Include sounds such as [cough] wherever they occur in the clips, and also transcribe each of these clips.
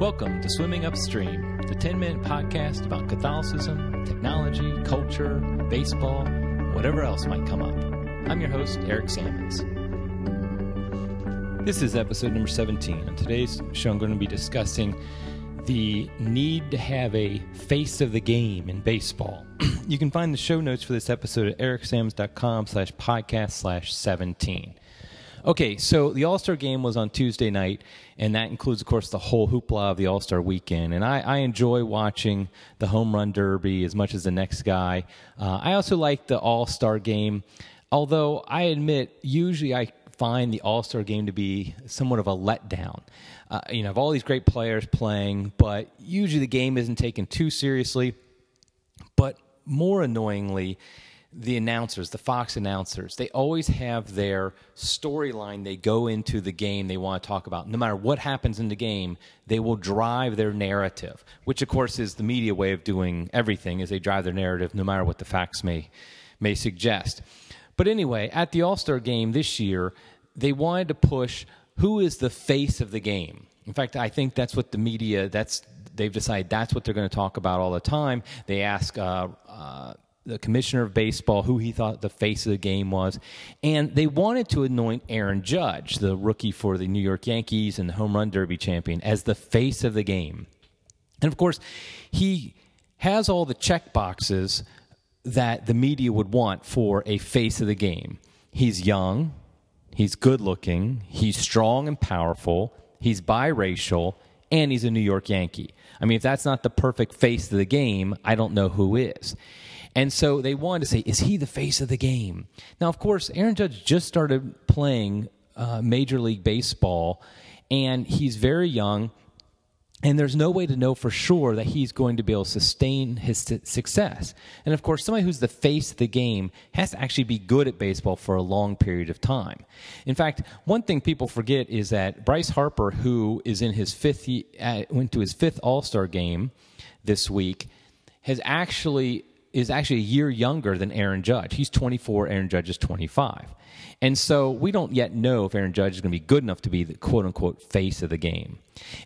Welcome to Swimming Upstream, the 10 minute podcast about Catholicism, technology, culture, baseball, whatever else might come up. I'm your host, Eric Sammons. This is episode number 17. On today's show, I'm going to be discussing the need to have a face of the game in baseball. [clears throat] you can find the show notes for this episode at ericsammons.com slash podcast slash 17. Okay, so the All Star game was on Tuesday night, and that includes, of course, the whole hoopla of the All Star weekend. And I, I, enjoy watching the home run derby as much as the next guy. Uh, I also like the All Star game, although I admit, usually I find the All Star game to be somewhat of a letdown. Uh, you know, have all these great players playing, but usually the game isn't taken too seriously. But more annoyingly, the announcers, the Fox announcers, they always have their storyline they go into the game they want to talk about. No matter what happens in the game, they will drive their narrative, which of course is the media way of doing everything is they drive their narrative no matter what the facts may may suggest. But anyway, at the All-Star game this year, they wanted to push who is the face of the game. In fact, I think that's what the media that's they've decided that's what they're going to talk about all the time. They ask uh, uh, the commissioner of baseball who he thought the face of the game was. And they wanted to anoint Aaron Judge, the rookie for the New York Yankees and the home run derby champion, as the face of the game. And of course, he has all the check boxes that the media would want for a face of the game. He's young, he's good looking, he's strong and powerful, he's biracial, and he's a New York Yankee. I mean, if that's not the perfect face of the game, I don't know who is. And so they wanted to say, is he the face of the game? Now, of course, Aaron Judge just started playing uh, Major League Baseball, and he's very young. And there's no way to know for sure that he's going to be able to sustain his success. And of course, somebody who's the face of the game has to actually be good at baseball for a long period of time. In fact, one thing people forget is that Bryce Harper, who is in his fifth, uh, went to his fifth All Star game this week, has actually is actually a year younger than Aaron Judge. He's 24, Aaron Judge is 25. And so we don't yet know if Aaron Judge is going to be good enough to be the quote unquote face of the game.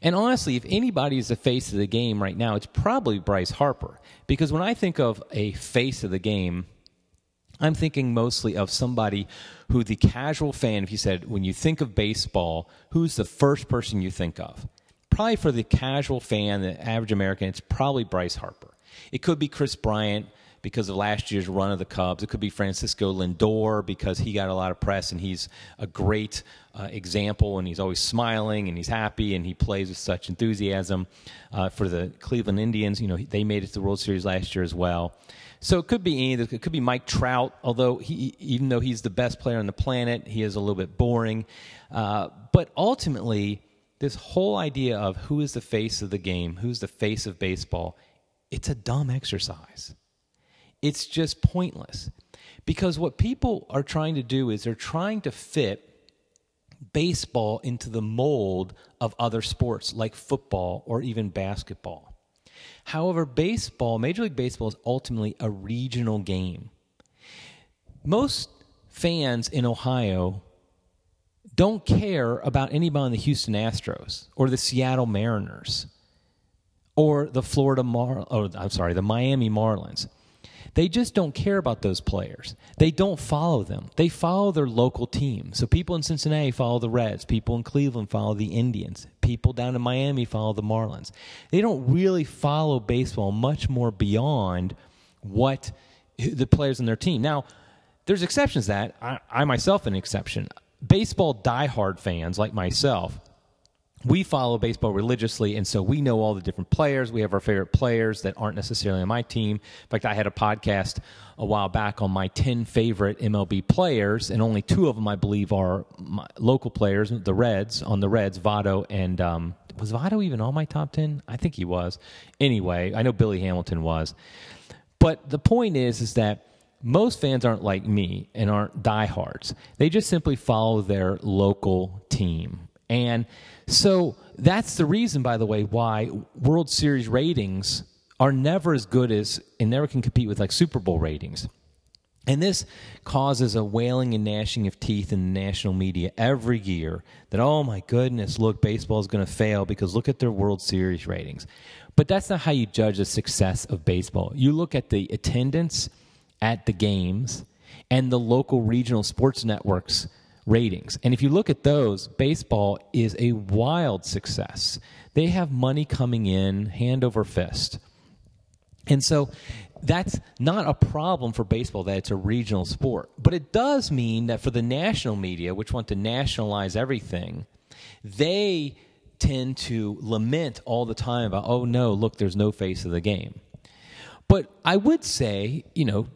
And honestly, if anybody is the face of the game right now, it's probably Bryce Harper. Because when I think of a face of the game, I'm thinking mostly of somebody who the casual fan, if you said, when you think of baseball, who's the first person you think of? Probably for the casual fan, the average American, it's probably Bryce Harper. It could be Kris Bryant because of last year's run of the Cubs. It could be Francisco Lindor because he got a lot of press and he's a great uh, example and he's always smiling and he's happy and he plays with such enthusiasm. Uh, for the Cleveland Indians, you know, they made it to the World Series last year as well. So it could be any. It could be Mike Trout, although he, even though he's the best player on the planet, he is a little bit boring. Uh, but ultimately, this whole idea of who is the face of the game, who's the face of baseball, it's a dumb exercise. It's just pointless. Because what people are trying to do is they're trying to fit baseball into the mold of other sports like football or even basketball. However, baseball, Major League Baseball, is ultimately a regional game. Most fans in Ohio don't care about anybody on the Houston Astros or the Seattle Mariners or the Florida Mar oh, I'm sorry, the Miami Marlins. They just don't care about those players. They don't follow them. They follow their local team. So people in Cincinnati follow the Reds. People in Cleveland follow the Indians. People down in Miami follow the Marlins. They don't really follow baseball much more beyond what the players in their team. Now, there's exceptions to that. I, I myself an exception. Baseball diehard fans like myself we follow baseball religiously, and so we know all the different players. We have our favorite players that aren't necessarily on my team. In fact, I had a podcast a while back on my 10 favorite MLB players, and only two of them, I believe, are local players the Reds, on the Reds, Votto and. Um, was Votto even on my top 10? I think he was. Anyway, I know Billy Hamilton was. But the point is, is that most fans aren't like me and aren't diehards. They just simply follow their local team. And so that's the reason, by the way, why World Series ratings are never as good as and never can compete with like Super Bowl ratings. And this causes a wailing and gnashing of teeth in the national media every year that, oh my goodness, look, baseball is going to fail because look at their World Series ratings. But that's not how you judge the success of baseball. You look at the attendance at the games and the local regional sports networks ratings. And if you look at those, baseball is a wild success. They have money coming in hand over fist. And so that's not a problem for baseball that it's a regional sport. But it does mean that for the national media, which want to nationalize everything, they tend to lament all the time about, oh no, look, there's no face of the game. But I would say, you know,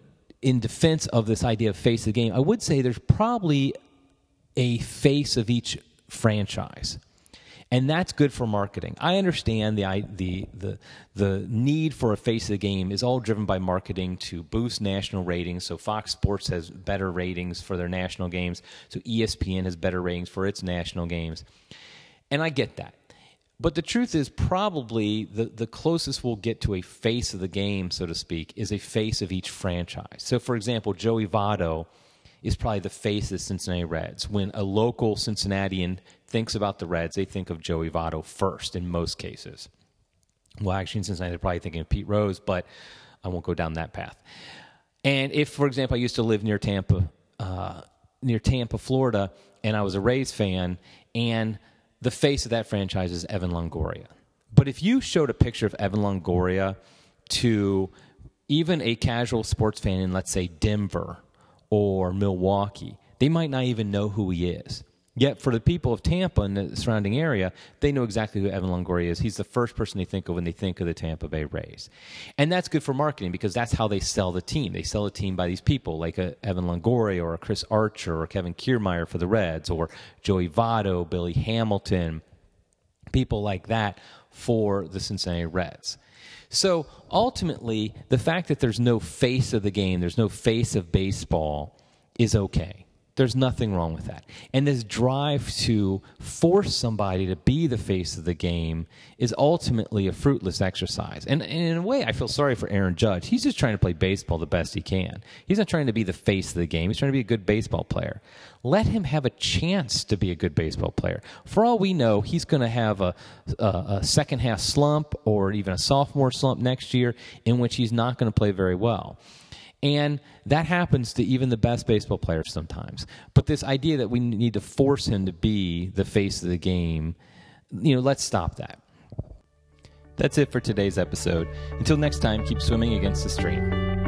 in defense of this idea of face of the game, I would say there's probably a face of each franchise and that's good for marketing. I understand the the the the need for a face of the game is all driven by marketing to boost national ratings. So Fox Sports has better ratings for their national games. So ESPN has better ratings for its national games, and I get that. But the truth is, probably the, the closest we'll get to a face of the game, so to speak, is a face of each franchise. So, for example, Joey Votto is probably the face of the Cincinnati Reds. When a local Cincinnatian thinks about the Reds, they think of Joey Votto first in most cases. Well, actually, in Cincinnati, they're probably thinking of Pete Rose, but I won't go down that path. And if, for example, I used to live near Tampa, uh, near Tampa, Florida, and I was a Rays fan, and the face of that franchise is Evan Longoria. But if you showed a picture of Evan Longoria to even a casual sports fan in, let's say, Denver or Milwaukee, they might not even know who he is. Yet for the people of Tampa and the surrounding area, they know exactly who Evan Longoria is. He's the first person they think of when they think of the Tampa Bay Rays. And that's good for marketing because that's how they sell the team. They sell the team by these people like a Evan Longoria or Chris Archer or Kevin Kiermaier for the Reds or Joey Votto, Billy Hamilton, people like that for the Cincinnati Reds. So ultimately, the fact that there's no face of the game, there's no face of baseball, is okay. There's nothing wrong with that. And this drive to force somebody to be the face of the game is ultimately a fruitless exercise. And, and, in a way, I feel sorry for Aaron Judge. He's just trying to play baseball the best he can. He's not trying to be the face of the game, he's trying to be a good baseball player. Let him have a chance to be a good baseball player. For all we know, he's going to have a, a, a second half slump or even a sophomore slump next year in which he's not going to play very well. And that happens to even the best baseball players sometimes. But this idea that we need to force him to be the face of the game, you know, let's stop that. That's it for today's episode. Until next time, keep swimming against the stream.